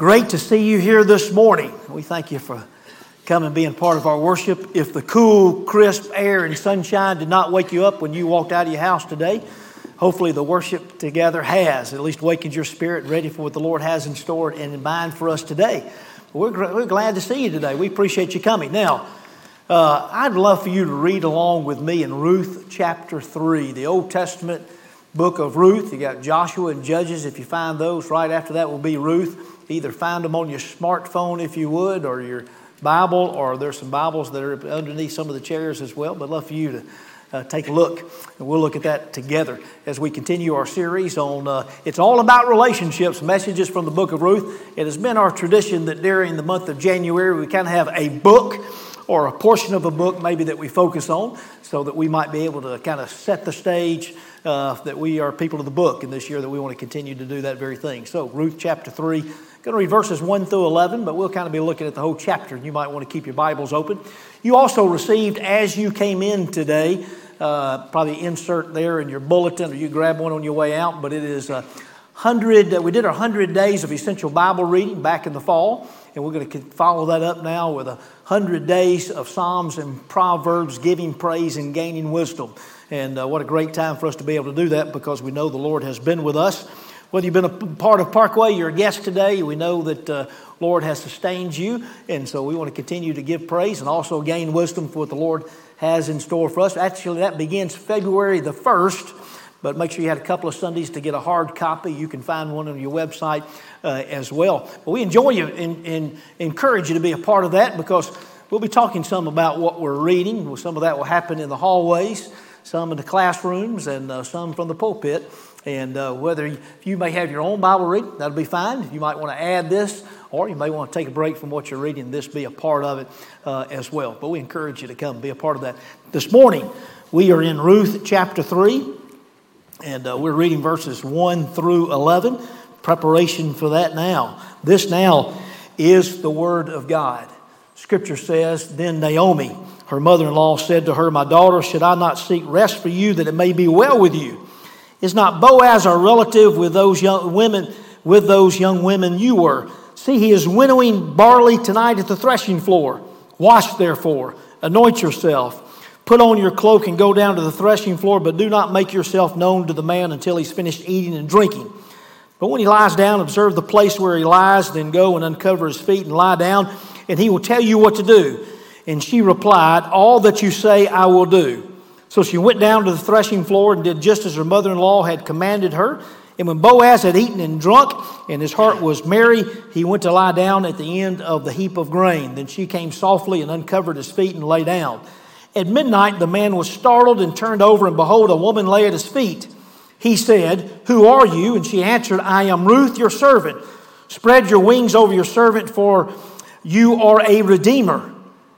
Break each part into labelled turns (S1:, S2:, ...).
S1: Great to see you here this morning. We thank you for coming and being part of our worship. If the cool, crisp air and sunshine did not wake you up when you walked out of your house today, hopefully the worship together has at least wakened your spirit ready for what the Lord has in store and in mind for us today. We're, we're glad to see you today. We appreciate you coming. Now, uh, I'd love for you to read along with me in Ruth chapter 3, the Old Testament book of Ruth. You got Joshua and Judges. If you find those, right after that will be Ruth. Either find them on your smartphone if you would, or your Bible, or there's some Bibles that are underneath some of the chairs as well. But love for you to uh, take a look, and we'll look at that together as we continue our series on uh, It's All About Relationships Messages from the Book of Ruth. It has been our tradition that during the month of January we kind of have a book or a portion of a book maybe that we focus on so that we might be able to kind of set the stage uh, that we are people of the book in this year that we want to continue to do that very thing. So, Ruth chapter 3 going to read verses 1 through 11, but we'll kind of be looking at the whole chapter. You might want to keep your Bibles open. You also received, as you came in today, uh, probably insert there in your bulletin, or you grab one on your way out, but it is a hundred. Uh, we did our hundred days of essential Bible reading back in the fall, and we're going to follow that up now with a hundred days of Psalms and Proverbs, giving praise and gaining wisdom. And uh, what a great time for us to be able to do that because we know the Lord has been with us. Whether you've been a part of Parkway, you're a guest today, we know that uh, Lord has sustained you, and so we want to continue to give praise and also gain wisdom for what the Lord has in store for us. Actually, that begins February the 1st, but make sure you had a couple of Sundays to get a hard copy. You can find one on your website uh, as well. But we enjoy you and, and encourage you to be a part of that because we'll be talking some about what we're reading. Some of that will happen in the hallways, some in the classrooms, and uh, some from the pulpit. And uh, whether you, may have your own Bible reading, that'll be fine. You might want to add this, or you may want to take a break from what you're reading, this be a part of it uh, as well. But we encourage you to come be a part of that. This morning, we are in Ruth chapter 3, and uh, we're reading verses 1 through 11. Preparation for that now. This now is the Word of God. Scripture says, Then Naomi, her mother in law, said to her, My daughter, should I not seek rest for you that it may be well with you? Is not Boaz our relative with those young women, with those young women you were? See, he is winnowing barley tonight at the threshing floor. Wash therefore, anoint yourself, put on your cloak and go down to the threshing floor, but do not make yourself known to the man until he's finished eating and drinking. But when he lies down, observe the place where he lies, then go and uncover his feet and lie down, and he will tell you what to do. And she replied, All that you say I will do. So she went down to the threshing floor and did just as her mother in law had commanded her. And when Boaz had eaten and drunk, and his heart was merry, he went to lie down at the end of the heap of grain. Then she came softly and uncovered his feet and lay down. At midnight, the man was startled and turned over, and behold, a woman lay at his feet. He said, Who are you? And she answered, I am Ruth, your servant. Spread your wings over your servant, for you are a redeemer.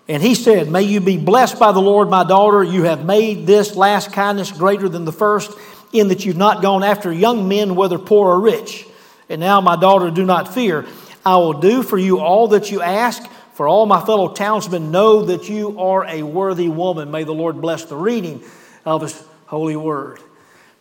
S1: And he said, May you be blessed by the Lord, my daughter. You have made this last kindness greater than the first, in that you've not gone after young men, whether poor or rich. And now, my daughter, do not fear. I will do for you all that you ask, for all my fellow townsmen know that you are a worthy woman. May the Lord bless the reading of his holy word.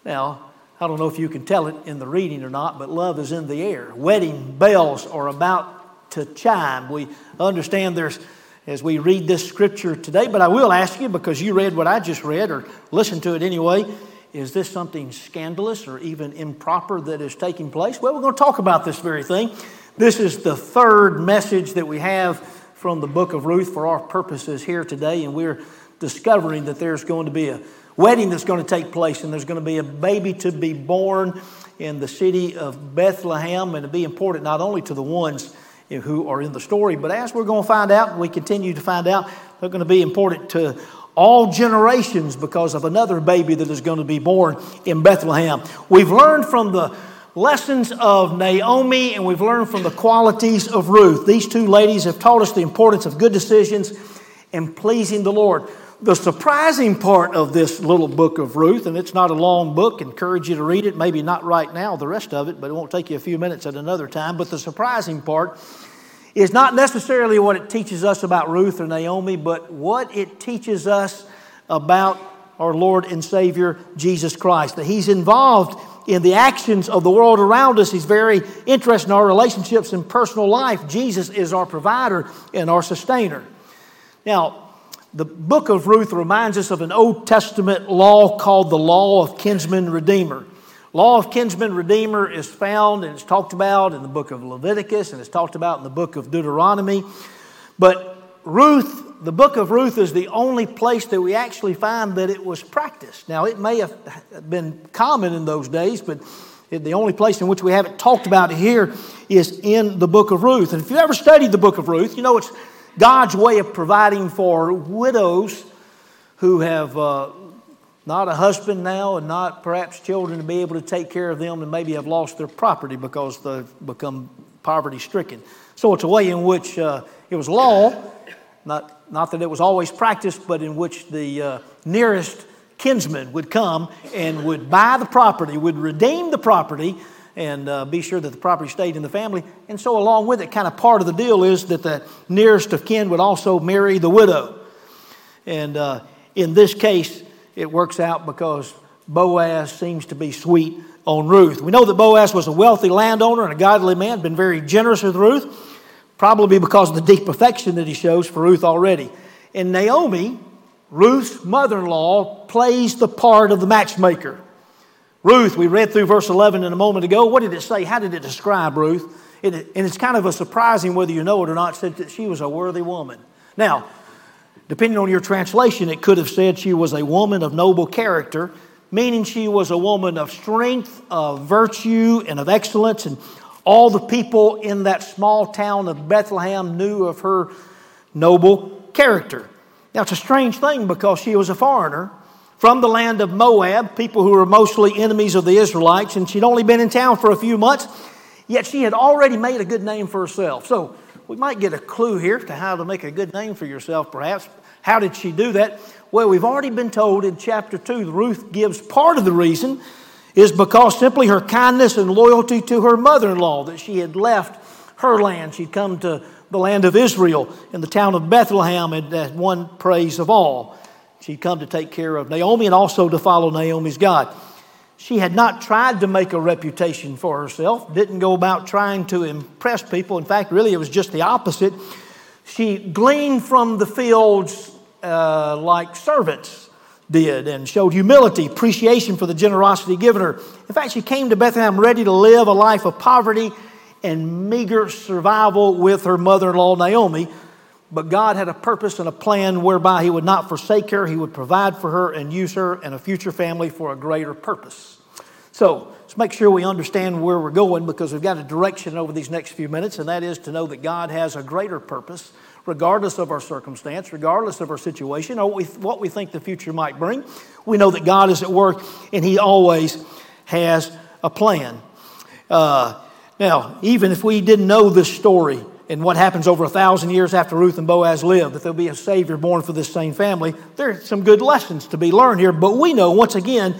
S1: Now, I don't know if you can tell it in the reading or not, but love is in the air. Wedding bells are about to chime. We understand there's as we read this scripture today. But I will ask you, because you read what I just read or listened to it anyway, is this something scandalous or even improper that is taking place? Well, we're going to talk about this very thing. This is the third message that we have from the book of Ruth for our purposes here today, and we're discovering that there's going to be a wedding that's going to take place, and there's going to be a baby to be born in the city of Bethlehem, and to be important not only to the ones who are in the story. But as we're going to find out, we continue to find out, they're going to be important to all generations because of another baby that is going to be born in Bethlehem. We've learned from the lessons of Naomi and we've learned from the qualities of Ruth. These two ladies have taught us the importance of good decisions and pleasing the Lord. The surprising part of this little book of Ruth, and it's not a long book, encourage you to read it, maybe not right now, the rest of it, but it won't take you a few minutes at another time. But the surprising part is not necessarily what it teaches us about Ruth or Naomi, but what it teaches us about our Lord and Savior Jesus Christ. That He's involved in the actions of the world around us. He's very interested in our relationships and personal life. Jesus is our provider and our sustainer. Now, the book of Ruth reminds us of an Old Testament law called the law of kinsman redeemer. Law of kinsman redeemer is found and it's talked about in the book of Leviticus and it's talked about in the book of Deuteronomy. But Ruth the book of Ruth is the only place that we actually find that it was practiced. Now, it may have been common in those days, but the only place in which we have it talked about here is in the book of Ruth. And if you ever studied the book of Ruth, you know it's God's way of providing for widows who have uh, not a husband now and not perhaps children to be able to take care of them and maybe have lost their property because they've become poverty stricken. So it's a way in which uh, it was law, not not that it was always practiced, but in which the uh, nearest kinsman would come and would buy the property, would redeem the property, and uh, be sure that the property stayed in the family. And so, along with it, kind of part of the deal is that the nearest of kin would also marry the widow. And uh, in this case, it works out because Boaz seems to be sweet on Ruth. We know that Boaz was a wealthy landowner and a godly man, been very generous with Ruth probably because of the deep affection that he shows for Ruth already. And Naomi, Ruth's mother in law, plays the part of the matchmaker. Ruth, we read through verse 11 in a moment ago. What did it say? How did it describe Ruth? It, and it's kind of a surprising whether you know it or not, said that she was a worthy woman. Now, depending on your translation, it could have said she was a woman of noble character, meaning she was a woman of strength, of virtue, and of excellence. And all the people in that small town of Bethlehem knew of her noble character. Now, it's a strange thing because she was a foreigner from the land of Moab, people who were mostly enemies of the Israelites, and she'd only been in town for a few months, yet she had already made a good name for herself. So, we might get a clue here to how to make a good name for yourself, perhaps. How did she do that? Well, we've already been told in chapter 2, Ruth gives part of the reason is because simply her kindness and loyalty to her mother in law, that she had left her land. She'd come to the land of Israel in the town of Bethlehem and that one praise of all. She'd come to take care of Naomi and also to follow Naomi's God. She had not tried to make a reputation for herself, didn't go about trying to impress people. In fact, really, it was just the opposite. She gleaned from the fields uh, like servants did and showed humility, appreciation for the generosity given her. In fact, she came to Bethlehem ready to live a life of poverty and meager survival with her mother in law, Naomi. But God had a purpose and a plan whereby He would not forsake her, He would provide for her and use her and a future family for a greater purpose. So let's make sure we understand where we're going because we've got a direction over these next few minutes, and that is to know that God has a greater purpose regardless of our circumstance, regardless of our situation, or what we, what we think the future might bring. We know that God is at work and He always has a plan. Uh, now, even if we didn't know this story and what happens over a thousand years after Ruth and Boaz lived, that there'll be a Savior born for this same family, there are some good lessons to be learned here. But we know, once again,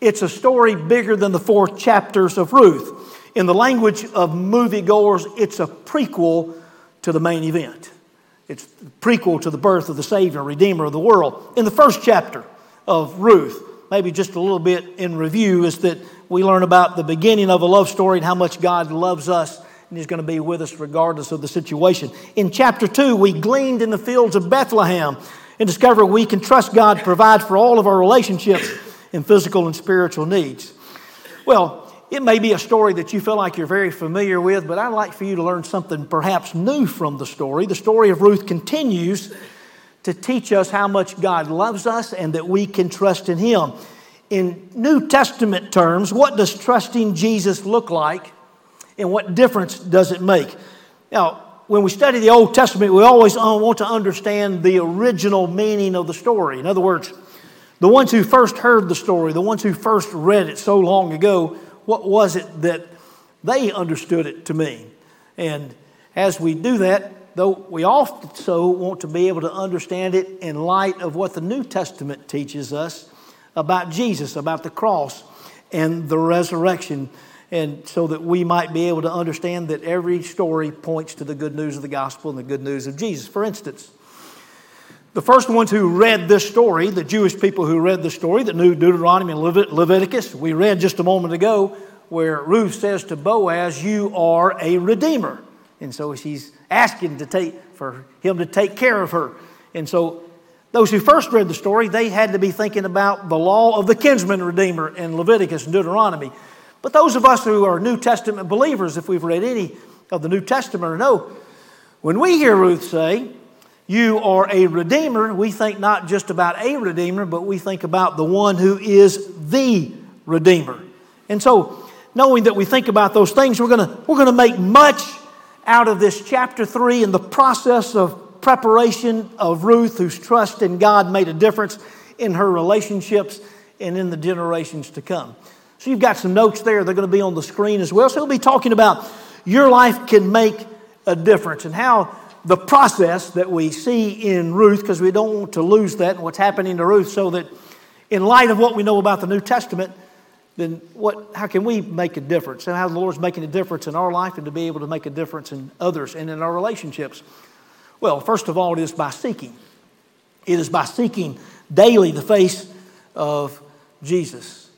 S1: it's a story bigger than the four chapters of Ruth. In the language of moviegoers, it's a prequel to the main event. It's prequel to the birth of the Savior Redeemer of the world. In the first chapter of Ruth, maybe just a little bit in review, is that we learn about the beginning of a love story and how much God loves us and He's going to be with us regardless of the situation. In chapter 2, we gleaned in the fields of Bethlehem and discovered we can trust God to provide for all of our relationships and physical and spiritual needs. Well, it may be a story that you feel like you're very familiar with, but I'd like for you to learn something perhaps new from the story. The story of Ruth continues to teach us how much God loves us and that we can trust in Him. In New Testament terms, what does trusting Jesus look like and what difference does it make? Now, when we study the Old Testament, we always want to understand the original meaning of the story. In other words, the ones who first heard the story, the ones who first read it so long ago, what was it that they understood it to mean? And as we do that, though we also want to be able to understand it in light of what the New Testament teaches us about Jesus, about the cross and the resurrection, and so that we might be able to understand that every story points to the good news of the gospel and the good news of Jesus. For instance, The first ones who read this story, the Jewish people who read the story that knew Deuteronomy and Leviticus, we read just a moment ago where Ruth says to Boaz, You are a redeemer. And so she's asking to take, for him to take care of her. And so those who first read the story, they had to be thinking about the law of the kinsman redeemer in Leviticus and Deuteronomy. But those of us who are New Testament believers, if we've read any of the New Testament, know when we hear Ruth say, You are a redeemer, we think not just about a redeemer, but we think about the one who is the redeemer. And so, knowing that we think about those things, we're going we're going to make much out of this chapter 3 and the process of preparation of Ruth, whose trust in God made a difference in her relationships and in the generations to come. So you've got some notes there. They're going to be on the screen as well. So we'll be talking about your life can make a difference and how the process that we see in Ruth, because we don't want to lose that and what's happening to Ruth, so that in light of what we know about the New Testament, then what, how can we make a difference? And how the Lord's making a difference in our life and to be able to make a difference in others and in our relationships. Well, first of all, it is by seeking. It is by seeking daily the face of Jesus.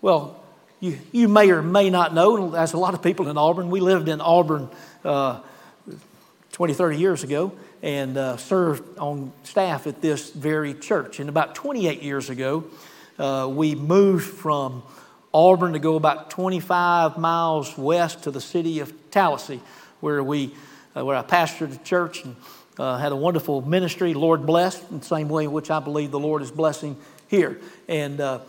S1: Well, you, you may or may not know, as a lot of people in Auburn, we lived in Auburn uh, 20, 30 years ago and uh, served on staff at this very church. And about 28 years ago, uh, we moved from Auburn to go about 25 miles west to the city of Tallassee, where we uh, where I pastored a church and uh, had a wonderful ministry, Lord blessed, in the same way in which I believe the Lord is blessing here. And uh,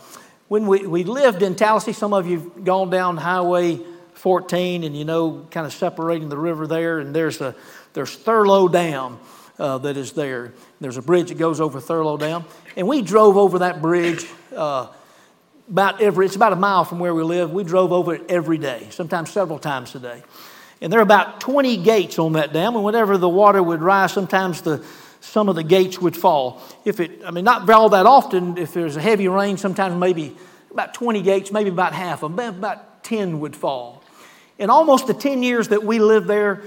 S1: when we, we lived in Tallassee, some of you have gone down Highway 14 and you know, kind of separating the river there, and there's, a, there's Thurlow Dam uh, that is there. There's a bridge that goes over Thurlow Dam. And we drove over that bridge uh, about every, it's about a mile from where we live. We drove over it every day, sometimes several times a day. And there are about 20 gates on that dam, and whenever the water would rise, sometimes the, some of the gates would fall. If it, I mean, not all that often, if there's a heavy rain, sometimes maybe about 20 gates, maybe about half of them, about 10 would fall. In almost the 10 years that we lived there,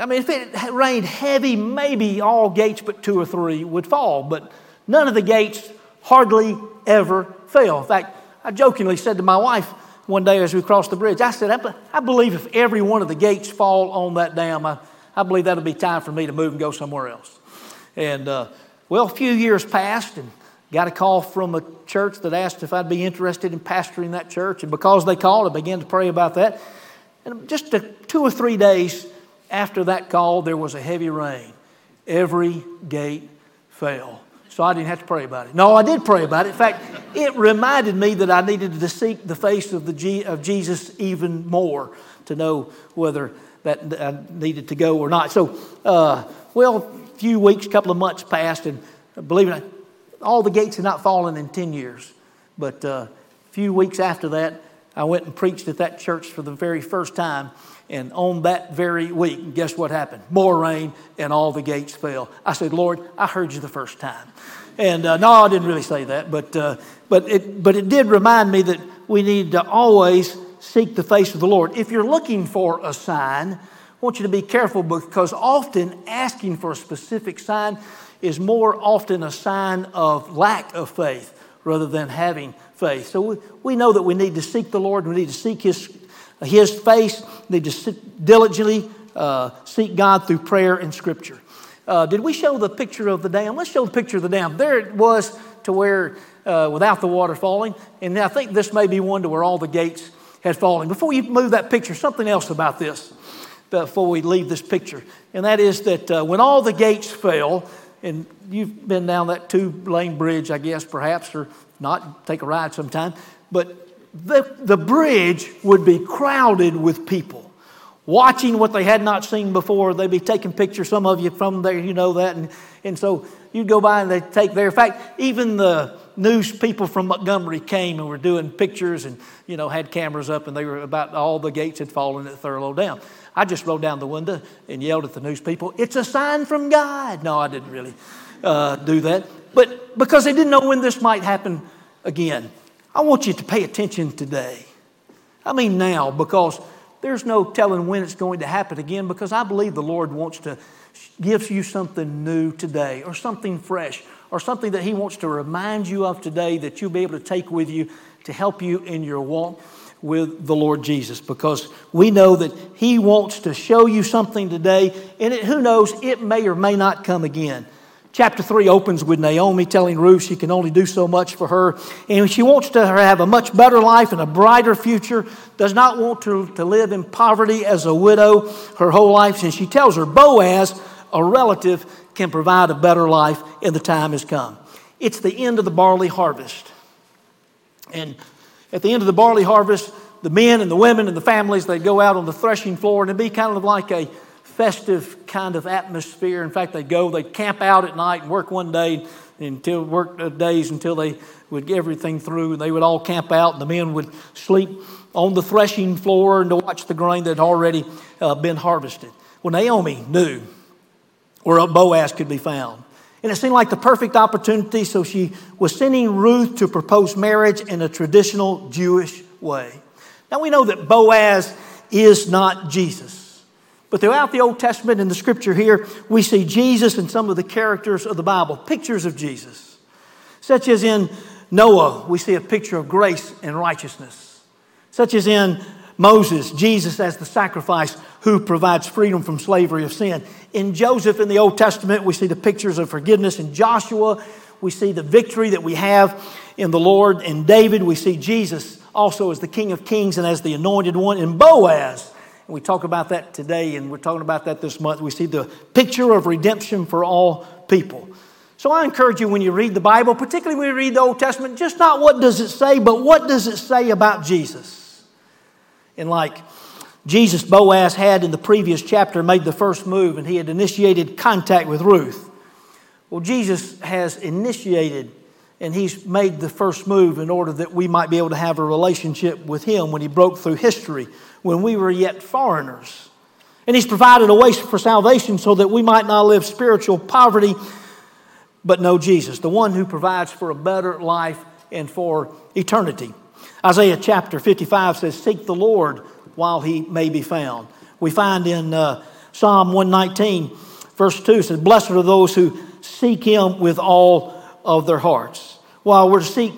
S1: I mean, if it rained heavy, maybe all gates but two or three would fall, but none of the gates hardly ever fell. In fact, I jokingly said to my wife, one day as we crossed the bridge. I said, I, I believe if every one of the gates fall on that dam, I, I believe that'll be time for me to move and go somewhere else. And uh, well, a few years passed and got a call from a church that asked if I'd be interested in pastoring that church. And because they called, I began to pray about that. And just a, two or three days after that call, there was a heavy rain. Every gate fell. So I didn't have to pray about it. No, I did pray about it. In fact, it reminded me that I needed to seek the face of, the G, of Jesus even more to know whether that I needed to go or not. So, uh, well, few weeks, couple of months passed, and believe it, all the gates had not fallen in 10 years. But uh, a few weeks after that, I went and preached at that church for the very first time. And on that very week, guess what happened? More rain, and all the gates fell. I said, Lord, I heard you the first time. And uh, no, I didn't really say that, but, uh, but, it, but it did remind me that we need to always seek the face of the Lord. If you're looking for a sign, want you to be careful because often asking for a specific sign is more often a sign of lack of faith rather than having faith. So we, we know that we need to seek the Lord, we need to seek His, his face, we need to diligently uh, seek God through prayer and Scripture. Uh, did we show the picture of the dam? Let's show the picture of the dam. There it was to where, uh, without the water falling, and I think this may be one to where all the gates had fallen. Before you move that picture, something else about this before we leave this picture, and that is that uh, when all the gates fell, and you've been down that two lane bridge, I guess, perhaps, or not, take a ride sometime, but the, the bridge would be crowded with people watching what they had not seen before. They'd be taking pictures, some of you from there, you know that. And, and so you'd go by and they'd take there. In fact, even the news people from Montgomery came and were doing pictures and, you know, had cameras up and they were about all the gates had fallen at Thurlow Dam. I just rolled down the window and yelled at the news people, It's a sign from God. No, I didn't really uh, do that. But because they didn't know when this might happen again, I want you to pay attention today. I mean, now, because there's no telling when it's going to happen again because I believe the Lord wants to give you something new today or something fresh or something that He wants to remind you of today that you'll be able to take with you to help you in your walk with the Lord Jesus because we know that He wants to show you something today, and it, who knows, it may or may not come again. Chapter 3 opens with Naomi telling Ruth she can only do so much for her, and she wants to have a much better life and a brighter future, does not want to, to live in poverty as a widow her whole life, and she tells her Boaz, a relative, can provide a better life, and the time has come. It's the end of the barley harvest. And at the end of the barley harvest, the men and the women and the families, they go out on the threshing floor, and it'd be kind of like a festive kind of atmosphere. In fact, they go, they camp out at night and work one day until work days until they would get everything through. And they would all camp out, and the men would sleep on the threshing floor and to watch the grain that had already uh, been harvested. Well, Naomi knew where Boaz could be found. And it seemed like the perfect opportunity, so she was sending Ruth to propose marriage in a traditional Jewish way. Now we know that Boaz is not Jesus. But throughout the Old Testament and the scripture here, we see Jesus and some of the characters of the Bible, pictures of Jesus. Such as in Noah, we see a picture of grace and righteousness. Such as in Moses, Jesus as the sacrifice who provides freedom from slavery of sin. In Joseph in the Old Testament, we see the pictures of forgiveness. In Joshua, we see the victory that we have in the Lord. In David, we see Jesus also as the King of Kings and as the anointed one. In Boaz, we talk about that today, and we're talking about that this month. We see the picture of redemption for all people. So I encourage you when you read the Bible, particularly when you read the Old Testament, just not what does it say, but what does it say about Jesus? And like Jesus, Boaz had in the previous chapter made the first move and he had initiated contact with Ruth. Well, Jesus has initiated and he's made the first move in order that we might be able to have a relationship with him when he broke through history, when we were yet foreigners. And he's provided a way for salvation so that we might not live spiritual poverty, but know Jesus, the one who provides for a better life and for eternity. Isaiah chapter 55 says, Seek the Lord while he may be found. We find in uh, Psalm 119, verse 2 says, Blessed are those who seek him with all of their hearts. While we're to seek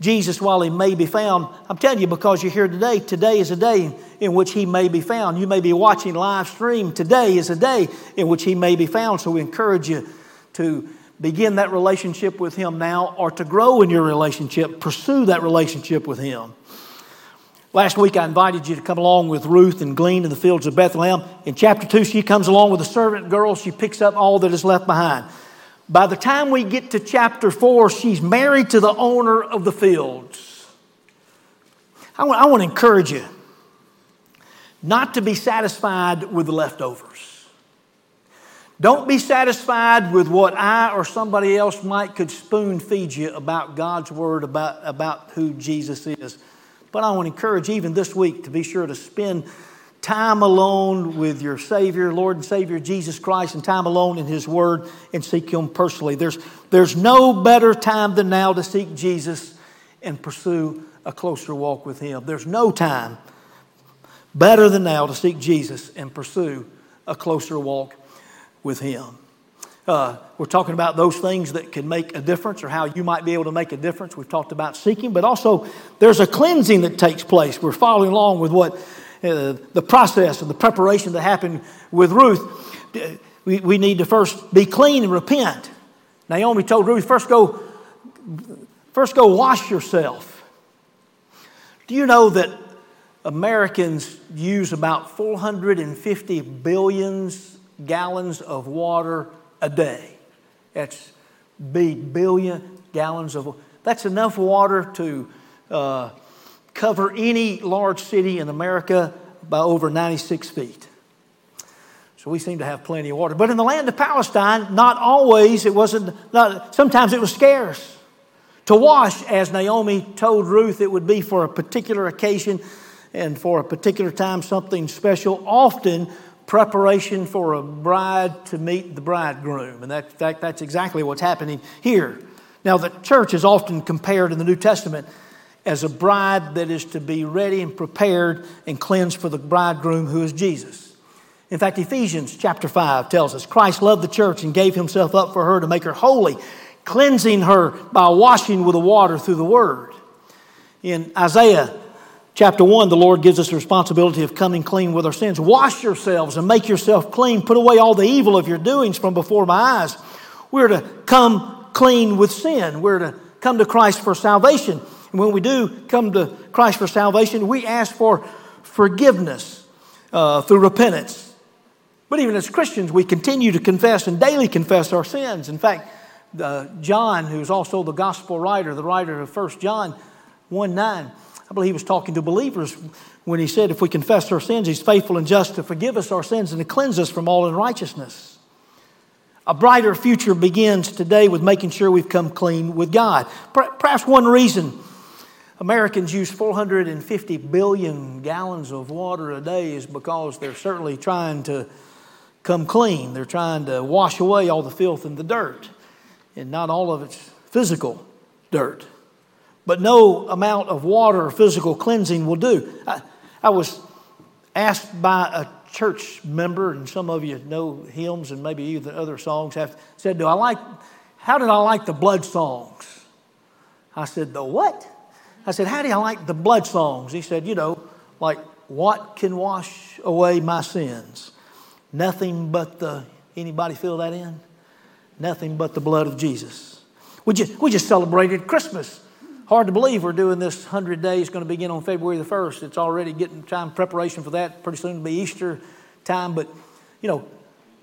S1: Jesus while he may be found, I'm telling you because you're here today, today is a day in which he may be found. You may be watching live stream. Today is a day in which he may be found. So we encourage you to begin that relationship with him now or to grow in your relationship, pursue that relationship with him. Last week, I invited you to come along with Ruth and glean in the fields of Bethlehem. In chapter 2, she comes along with a servant girl. She picks up all that is left behind. By the time we get to chapter 4, she's married to the owner of the fields. I want, I want to encourage you not to be satisfied with the leftovers. Don't be satisfied with what I or somebody else might could spoon feed you about God's word, about, about who Jesus is. But I want to encourage even this week to be sure to spend time alone with your Savior, Lord and Savior Jesus Christ, and time alone in His Word and seek Him personally. There's, there's no better time than now to seek Jesus and pursue a closer walk with Him. There's no time better than now to seek Jesus and pursue a closer walk with Him. Uh, we're talking about those things that can make a difference or how you might be able to make a difference. We've talked about seeking, but also there's a cleansing that takes place. We're following along with what uh, the process and the preparation that happened with Ruth. We, we need to first be clean and repent. Naomi told Ruth, first go, first go wash yourself. Do you know that Americans use about 450 billions gallons of water a day. That's big billion gallons of that's enough water to uh, cover any large city in America by over 96 feet. So we seem to have plenty of water. But in the land of Palestine, not always, it wasn't, not, sometimes it was scarce. To wash, as Naomi told Ruth, it would be for a particular occasion and for a particular time, something special. Often, preparation for a bride to meet the bridegroom. And that, that, that's exactly what's happening here. Now, the church is often compared in the New Testament as a bride that is to be ready and prepared and cleansed for the bridegroom who is Jesus. In fact, Ephesians chapter 5 tells us Christ loved the church and gave himself up for her to make her holy, cleansing her by washing with the water through the word. In Isaiah chapter 1, the Lord gives us the responsibility of coming clean with our sins. Wash yourselves and make yourself clean. Put away all the evil of your doings from before my eyes. We're to come clean with sin. We're to come to Christ for salvation. And when we do come to Christ for salvation, we ask for forgiveness uh, through repentance. But even as Christians, we continue to confess and daily confess our sins. In fact, uh, John, who's also the gospel writer, the writer of 1 John 1 9, I believe he was talking to believers when he said, If we confess our sins, he's faithful and just to forgive us our sins and to cleanse us from all unrighteousness. A brighter future begins today with making sure we've come clean with God. Perhaps one reason Americans use 450 billion gallons of water a day is because they're certainly trying to come clean. They're trying to wash away all the filth and the dirt. And not all of it's physical dirt. But no amount of water or physical cleansing will do. I, I was asked by a church member, and some of you know hymns and maybe even other songs, have said, Do I like, how did I like the blood songs? I said, The what? I said, How do you like the blood songs? He said, You know, like, what can wash away my sins? Nothing but the, anybody fill that in? Nothing but the blood of Jesus. We just, we just celebrated Christmas. Hard to believe we're doing this 100 days, going to begin on February the 1st. It's already getting time, preparation for that. Pretty soon to be Easter time. But, you know,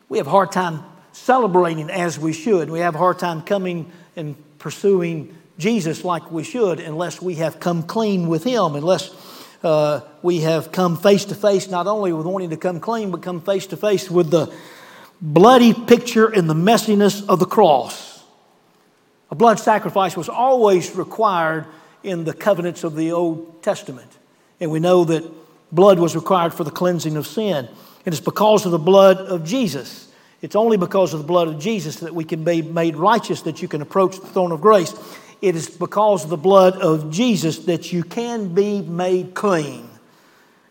S1: we have a hard time celebrating as we should. We have a hard time coming and pursuing Jesus like we should unless we have come clean with Him, unless uh, we have come face to face not only with wanting to come clean, but come face to face with the bloody picture and the messiness of the cross. A blood sacrifice was always required in the covenants of the Old Testament. And we know that blood was required for the cleansing of sin. And it's because of the blood of Jesus. It's only because of the blood of Jesus that we can be made righteous, that you can approach the throne of grace. It is because of the blood of Jesus that you can be made clean,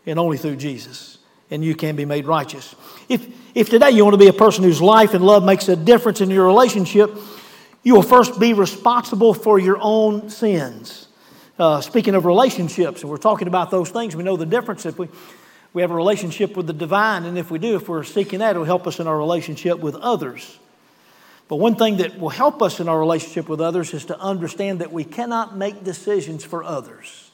S1: and only through Jesus. And you can be made righteous. If, if today you want to be a person whose life and love makes a difference in your relationship, you will first be responsible for your own sins. Uh, speaking of relationships, and we're talking about those things, we know the difference if we, we have a relationship with the divine, and if we do, if we're seeking that, it'll help us in our relationship with others. But one thing that will help us in our relationship with others is to understand that we cannot make decisions for others.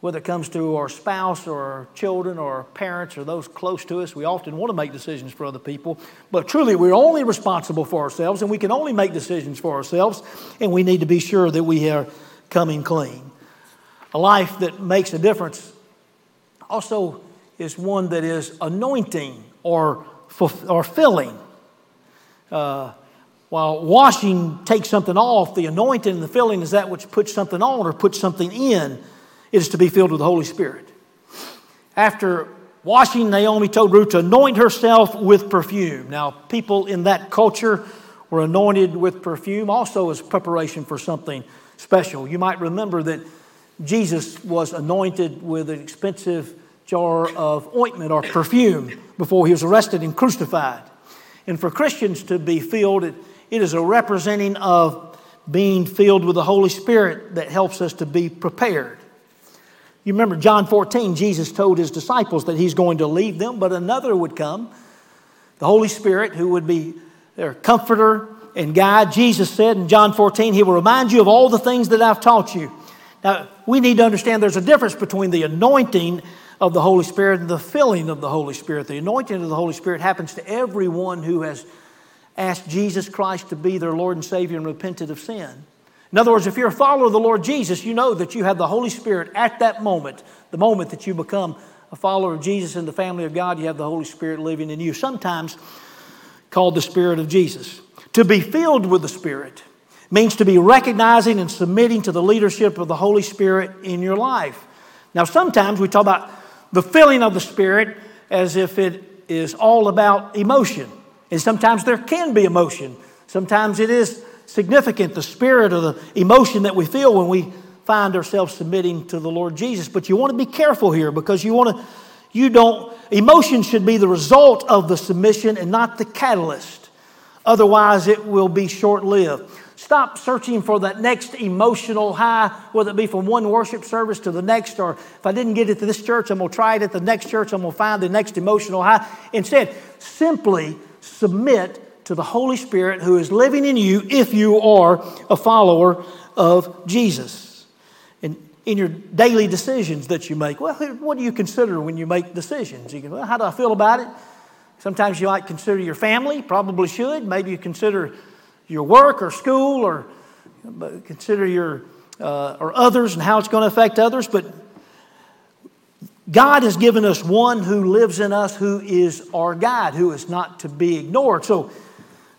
S1: Whether it comes to our spouse or our children or our parents or those close to us, we often want to make decisions for other people. But truly, we're only responsible for ourselves and we can only make decisions for ourselves, and we need to be sure that we are coming clean. A life that makes a difference also is one that is anointing or, or filling. Uh, while washing takes something off, the anointing and the filling is that which puts something on or puts something in. It is to be filled with the Holy Spirit. After washing, Naomi told Ruth to anoint herself with perfume. Now, people in that culture were anointed with perfume also as preparation for something special. You might remember that Jesus was anointed with an expensive jar of ointment or perfume before he was arrested and crucified. And for Christians to be filled, it it is a representing of being filled with the Holy Spirit that helps us to be prepared. You remember John 14, Jesus told his disciples that he's going to leave them, but another would come, the Holy Spirit, who would be their comforter and guide. Jesus said in John 14, He will remind you of all the things that I've taught you. Now, we need to understand there's a difference between the anointing of the Holy Spirit and the filling of the Holy Spirit. The anointing of the Holy Spirit happens to everyone who has asked Jesus Christ to be their Lord and Savior and repented of sin. In other words, if you're a follower of the Lord Jesus, you know that you have the Holy Spirit at that moment, the moment that you become a follower of Jesus in the family of God, you have the Holy Spirit living in you, sometimes called the Spirit of Jesus. To be filled with the Spirit means to be recognizing and submitting to the leadership of the Holy Spirit in your life. Now, sometimes we talk about the filling of the Spirit as if it is all about emotion. And sometimes there can be emotion. Sometimes it is significant, the spirit or the emotion that we feel when we find ourselves submitting to the Lord Jesus. But you want to be careful here because you want to, you don't, emotion should be the result of the submission and not the catalyst. Otherwise, it will be short lived. Stop searching for that next emotional high, whether it be from one worship service to the next, or if I didn't get it to this church, I'm going to try it at the next church, I'm going to find the next emotional high. Instead, simply submit to the Holy Spirit who is living in you if you are a follower of Jesus. And in your daily decisions that you make, well, what do you consider when you make decisions? You well, how do I feel about it? Sometimes you might consider your family, probably should. Maybe you consider your work or school or consider your uh, or others and how it's going to affect others but god has given us one who lives in us who is our guide who is not to be ignored. So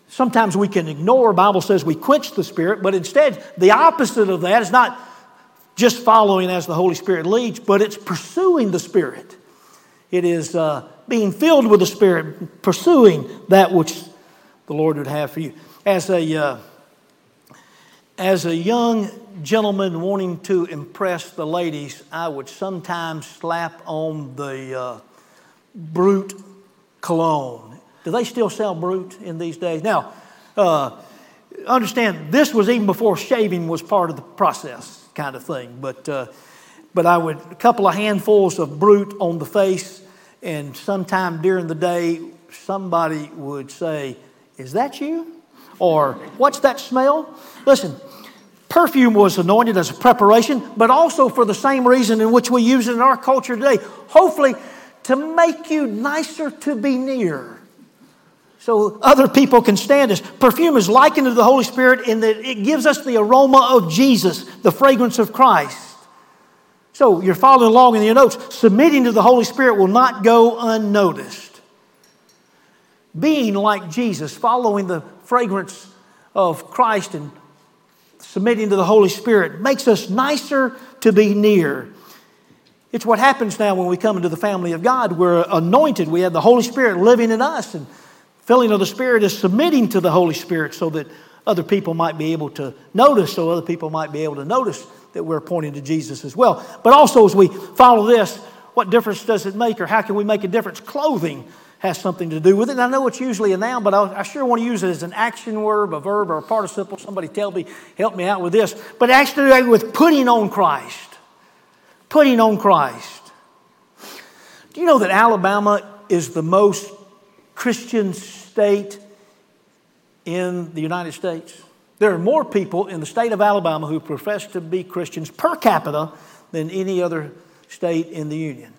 S1: sometimes we can ignore bible says we quench the spirit but instead the opposite of that is not just following as the holy spirit leads but it's pursuing the spirit. It is uh, being filled with the spirit pursuing that which the lord would have for you. As a, uh, as a young gentleman wanting to impress the ladies, I would sometimes slap on the uh, Brut cologne. Do they still sell Brut in these days? Now, uh, understand this was even before shaving was part of the process, kind of thing. But, uh, but I would, a couple of handfuls of Brut on the face, and sometime during the day, somebody would say, Is that you? Or what's that smell? Listen, perfume was anointed as a preparation, but also for the same reason in which we use it in our culture today. Hopefully, to make you nicer to be near. So other people can stand us. Perfume is likened to the Holy Spirit in that it gives us the aroma of Jesus, the fragrance of Christ. So you're following along in your notes. Submitting to the Holy Spirit will not go unnoticed. Being like Jesus, following the fragrance of Christ and submitting to the Holy Spirit makes us nicer to be near. It's what happens now when we come into the family of God. We're anointed. We have the Holy Spirit living in us, and filling of the Spirit is submitting to the Holy Spirit so that other people might be able to notice, so other people might be able to notice that we're pointing to Jesus as well. But also, as we follow this, what difference does it make, or how can we make a difference? Clothing has something to do with it. And I know it's usually a noun, but I, I, sure want to use it as an action verb, a verb, or a participle. Somebody tell me, help me out with this. But actually, with putting on Christ. Putting on Christ. Do you know that Alabama is the most Christian state in the United States? There are more people in the state of Alabama who profess to be Christians per capita than any other state in the Union.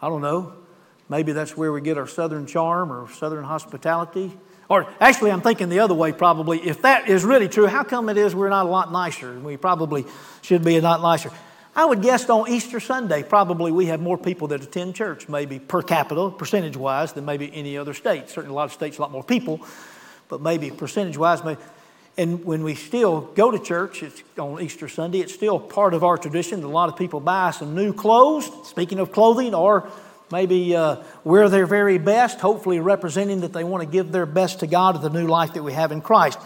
S1: I don't know. Maybe that's where we get our southern charm or southern hospitality. Or actually, I'm thinking the other way probably. If that is really true, how come it is we're not a lot nicer? We probably should be a lot nicer. I would guess on Easter Sunday, probably we have more people that attend church, maybe per capita, percentage wise, than maybe any other state. Certainly, a lot of states, a lot more people, but maybe percentage wise, maybe. And when we still go to church it's on Easter Sunday, it's still part of our tradition that a lot of people buy some new clothes, speaking of clothing, or maybe uh, wear their very best, hopefully representing that they want to give their best to God of the new life that we have in Christ.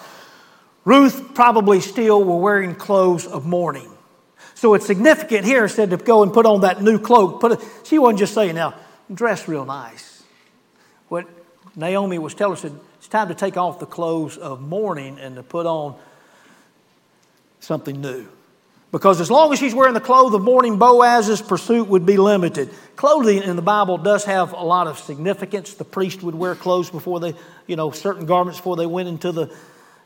S1: Ruth probably still were wearing clothes of mourning. So it's significant here, said to go and put on that new cloak. Put a, she wasn't just saying, now, dress real nice. What Naomi was telling us, it's time to take off the clothes of mourning and to put on something new. Because as long as she's wearing the clothes of mourning, Boaz's pursuit would be limited. Clothing in the Bible does have a lot of significance. The priest would wear clothes before they, you know, certain garments before they went into the,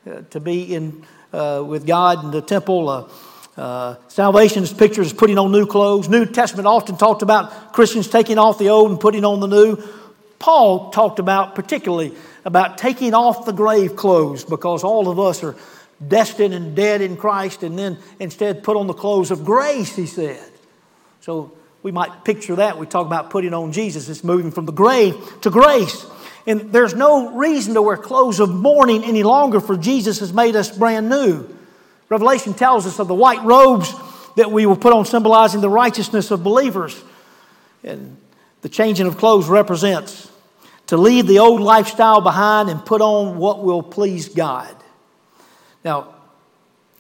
S1: uh, to be in uh, with God in the temple. Uh, uh, salvation is pictured as putting on new clothes. New Testament often talked about Christians taking off the old and putting on the new. Paul talked about particularly about taking off the grave clothes because all of us are destined and dead in Christ, and then instead put on the clothes of grace, he said. So we might picture that. We talk about putting on Jesus. It's moving from the grave to grace. And there's no reason to wear clothes of mourning any longer, for Jesus has made us brand new. Revelation tells us of the white robes that we will put on, symbolizing the righteousness of believers. And the changing of clothes represents to leave the old lifestyle behind and put on what will please God. Now,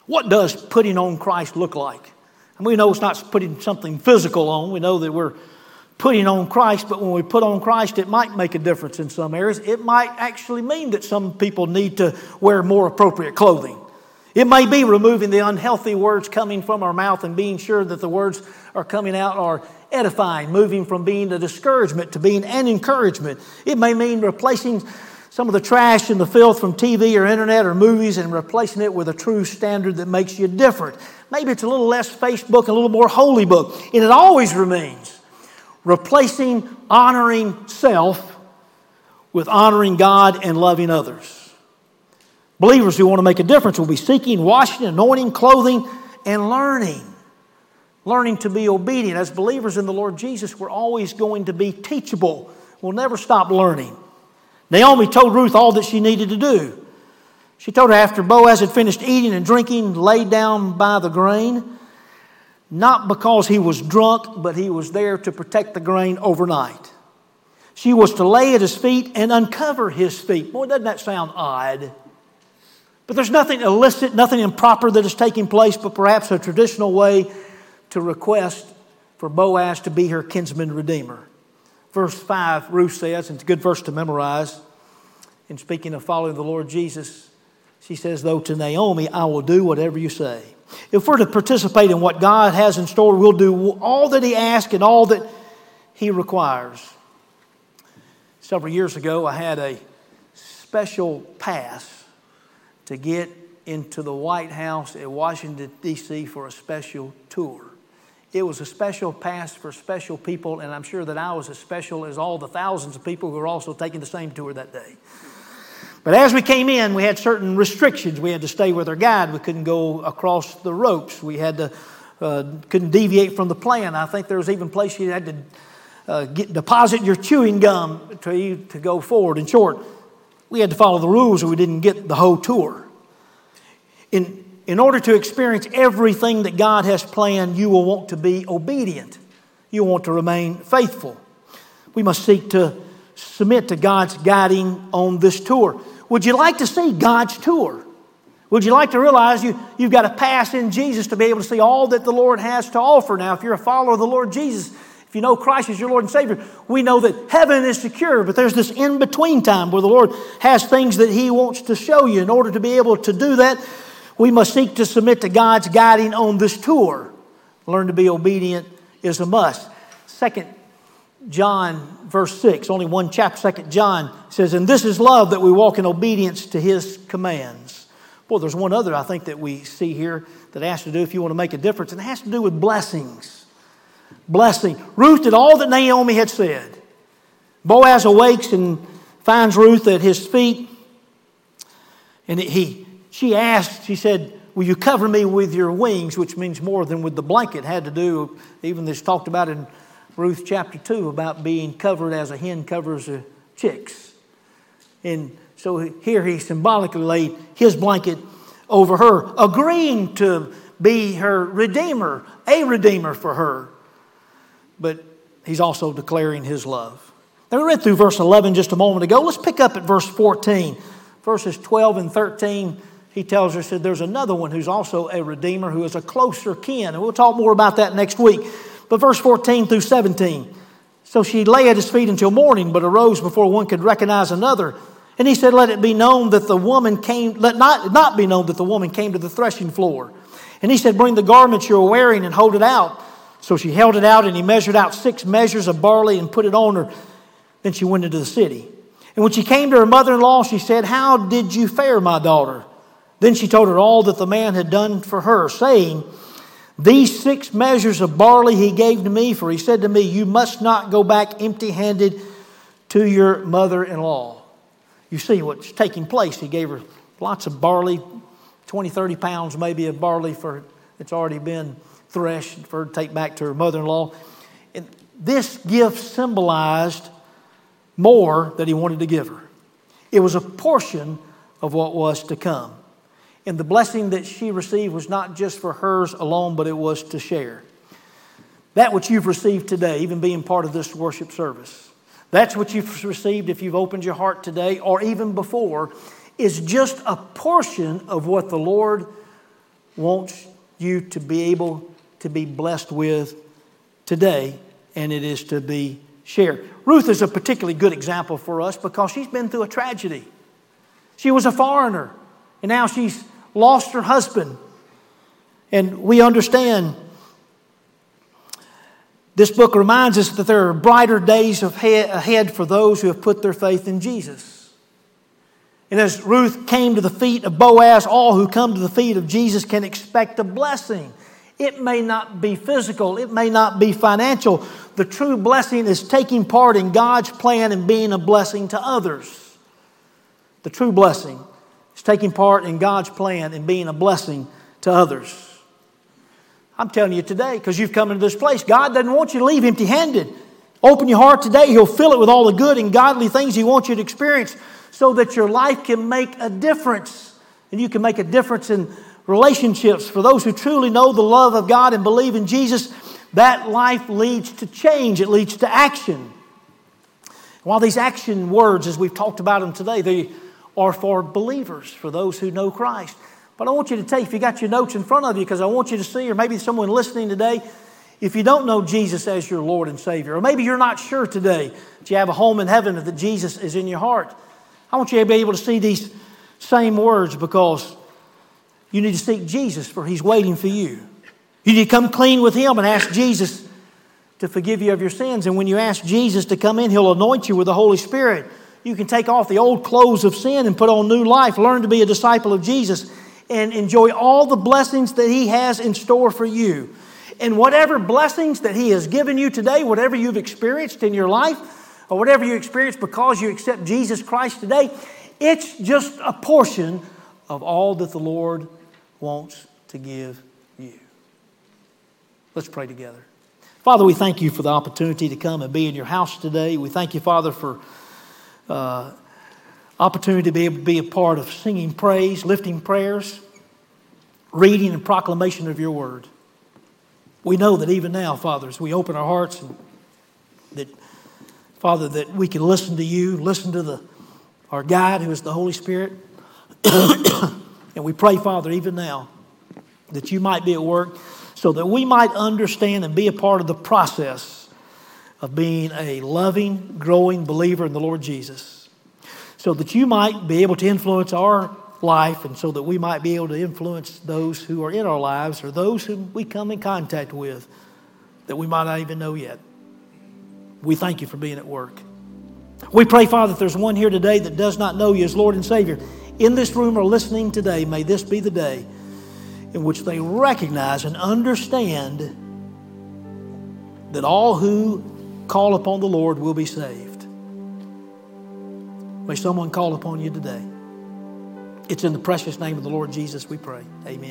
S1: what does putting on Christ look like? And we know it's not putting something physical on. We know that we're putting on Christ, but when we put on Christ, it might make a difference in some areas. It might actually mean that some people need to wear more appropriate clothing. It may be removing the unhealthy words coming from our mouth and being sure that the words are coming out are edifying, moving from being a discouragement to being an encouragement. It may mean replacing some of the trash and the filth from TV or internet or movies and replacing it with a true standard that makes you different. Maybe it's a little less Facebook, a little more holy book. And it always remains replacing honoring self with honoring God and loving others. Believers who want to make a difference will be seeking, washing, anointing, clothing, and learning. Learning to be obedient. As believers in the Lord Jesus, we're always going to be teachable. We'll never stop learning. Naomi told Ruth all that she needed to do. She told her after Boaz had finished eating and drinking, laid down by the grain, not because he was drunk, but he was there to protect the grain overnight. She was to lay at his feet and uncover his feet. Boy, doesn't that sound odd? But there's nothing illicit, nothing improper that is taking place, but perhaps a traditional way to request for Boaz to be her kinsman redeemer. Verse 5, Ruth says, and it's a good verse to memorize. In speaking of following the Lord Jesus, she says, Though to Naomi, I will do whatever you say. If we're to participate in what God has in store, we'll do all that He asks and all that He requires. Several years ago, I had a special pass to get into the White House at Washington, D.C. for a special tour. It was a special pass for special people, and I'm sure that I was as special as all the thousands of people who were also taking the same tour that day. But as we came in, we had certain restrictions. We had to stay with our guide. We couldn't go across the ropes. We had to uh, couldn't deviate from the plan. I think there was even place you had to uh, get, deposit your chewing gum to, to go forward. In short, we had to follow the rules or we didn't get the whole tour. In, in order to experience everything that God has planned, you will want to be obedient. You want to remain faithful. We must seek to submit to God's guiding on this tour. Would you like to see God's tour? Would you like to realize you, you've got to pass in Jesus to be able to see all that the Lord has to offer? Now, if you're a follower of the Lord Jesus, if you know Christ is your Lord and Savior, we know that heaven is secure, but there's this in between time where the Lord has things that He wants to show you. In order to be able to do that, we must seek to submit to God's guiding on this tour. Learn to be obedient is a must. Second John, verse 6, only one chapter, second John says, And this is love that we walk in obedience to His commands. Boy, there's one other I think that we see here that has to do if you want to make a difference, and it has to do with blessings blessing. Ruth did all that Naomi had said. Boaz awakes and finds Ruth at his feet. And he, she asked, she said, Will you cover me with your wings? Which means more than with the blanket. Had to do, even this talked about in Ruth chapter 2 about being covered as a hen covers her chicks. And so here he symbolically laid his blanket over her, agreeing to be her redeemer, a redeemer for her but he's also declaring his love. Now, we read through verse 11 just a moment ago. Let's pick up at verse 14. Verses 12 and 13, he tells us that there's another one who's also a redeemer who is a closer kin. And we'll talk more about that next week. But verse 14 through 17. So she lay at his feet until morning, but arose before one could recognize another. And he said, Let it be known that the woman came, let not, not be known that the woman came to the threshing floor. And he said, Bring the garments you're wearing and hold it out. So she held it out, and he measured out six measures of barley and put it on her. Then she went into the city. And when she came to her mother in law, she said, How did you fare, my daughter? Then she told her all that the man had done for her, saying, These six measures of barley he gave to me, for he said to me, You must not go back empty handed to your mother in law. You see what's taking place. He gave her lots of barley, 20, 30 pounds maybe of barley for it's already been threshed for her to take back to her mother in law. And this gift symbolized more that he wanted to give her. It was a portion of what was to come. And the blessing that she received was not just for hers alone, but it was to share. That which you've received today, even being part of this worship service, that's what you've received if you've opened your heart today or even before, is just a portion of what the Lord wants you to be able to be blessed with today, and it is to be shared. Ruth is a particularly good example for us because she's been through a tragedy. She was a foreigner, and now she's lost her husband. And we understand this book reminds us that there are brighter days ahead for those who have put their faith in Jesus. And as Ruth came to the feet of Boaz, all who come to the feet of Jesus can expect a blessing. It may not be physical, it may not be financial. The true blessing is taking part in God's plan and being a blessing to others. The true blessing taking part in God's plan and being a blessing to others. I'm telling you today, because you've come into this place, God doesn't want you to leave empty handed. Open your heart today. He'll fill it with all the good and godly things He wants you to experience so that your life can make a difference. And you can make a difference in relationships. For those who truly know the love of God and believe in Jesus, that life leads to change, it leads to action. While these action words, as we've talked about them today, they are for believers, for those who know Christ. But I want you to take, if you got your notes in front of you, because I want you to see, or maybe someone listening today, if you don't know Jesus as your Lord and Savior, or maybe you're not sure today that you have a home in heaven, that Jesus is in your heart, I want you to be able to see these same words because you need to seek Jesus, for He's waiting for you. You need to come clean with Him and ask Jesus to forgive you of your sins. And when you ask Jesus to come in, He'll anoint you with the Holy Spirit. You can take off the old clothes of sin and put on new life. Learn to be a disciple of Jesus and enjoy all the blessings that He has in store for you. And whatever blessings that He has given you today, whatever you've experienced in your life, or whatever you experience because you accept Jesus Christ today, it's just a portion of all that the Lord wants to give you. Let's pray together. Father, we thank you for the opportunity to come and be in your house today. We thank you, Father, for uh, opportunity to be able to be a part of singing praise, lifting prayers, reading and proclamation of your word. We know that even now, Father, as we open our hearts and that, Father, that we can listen to you, listen to the, our guide who is the Holy Spirit. and we pray, Father, even now, that you might be at work so that we might understand and be a part of the process of being a loving, growing believer in the Lord Jesus so that you might be able to influence our life and so that we might be able to influence those who are in our lives or those whom we come in contact with that we might not even know yet. We thank you for being at work. We pray, Father, that there's one here today that does not know you as Lord and Savior, in this room or listening today, may this be the day in which they recognize and understand that all who call upon the Lord will be saved. May someone call upon you today. It's in the precious name of the Lord Jesus we pray. Amen.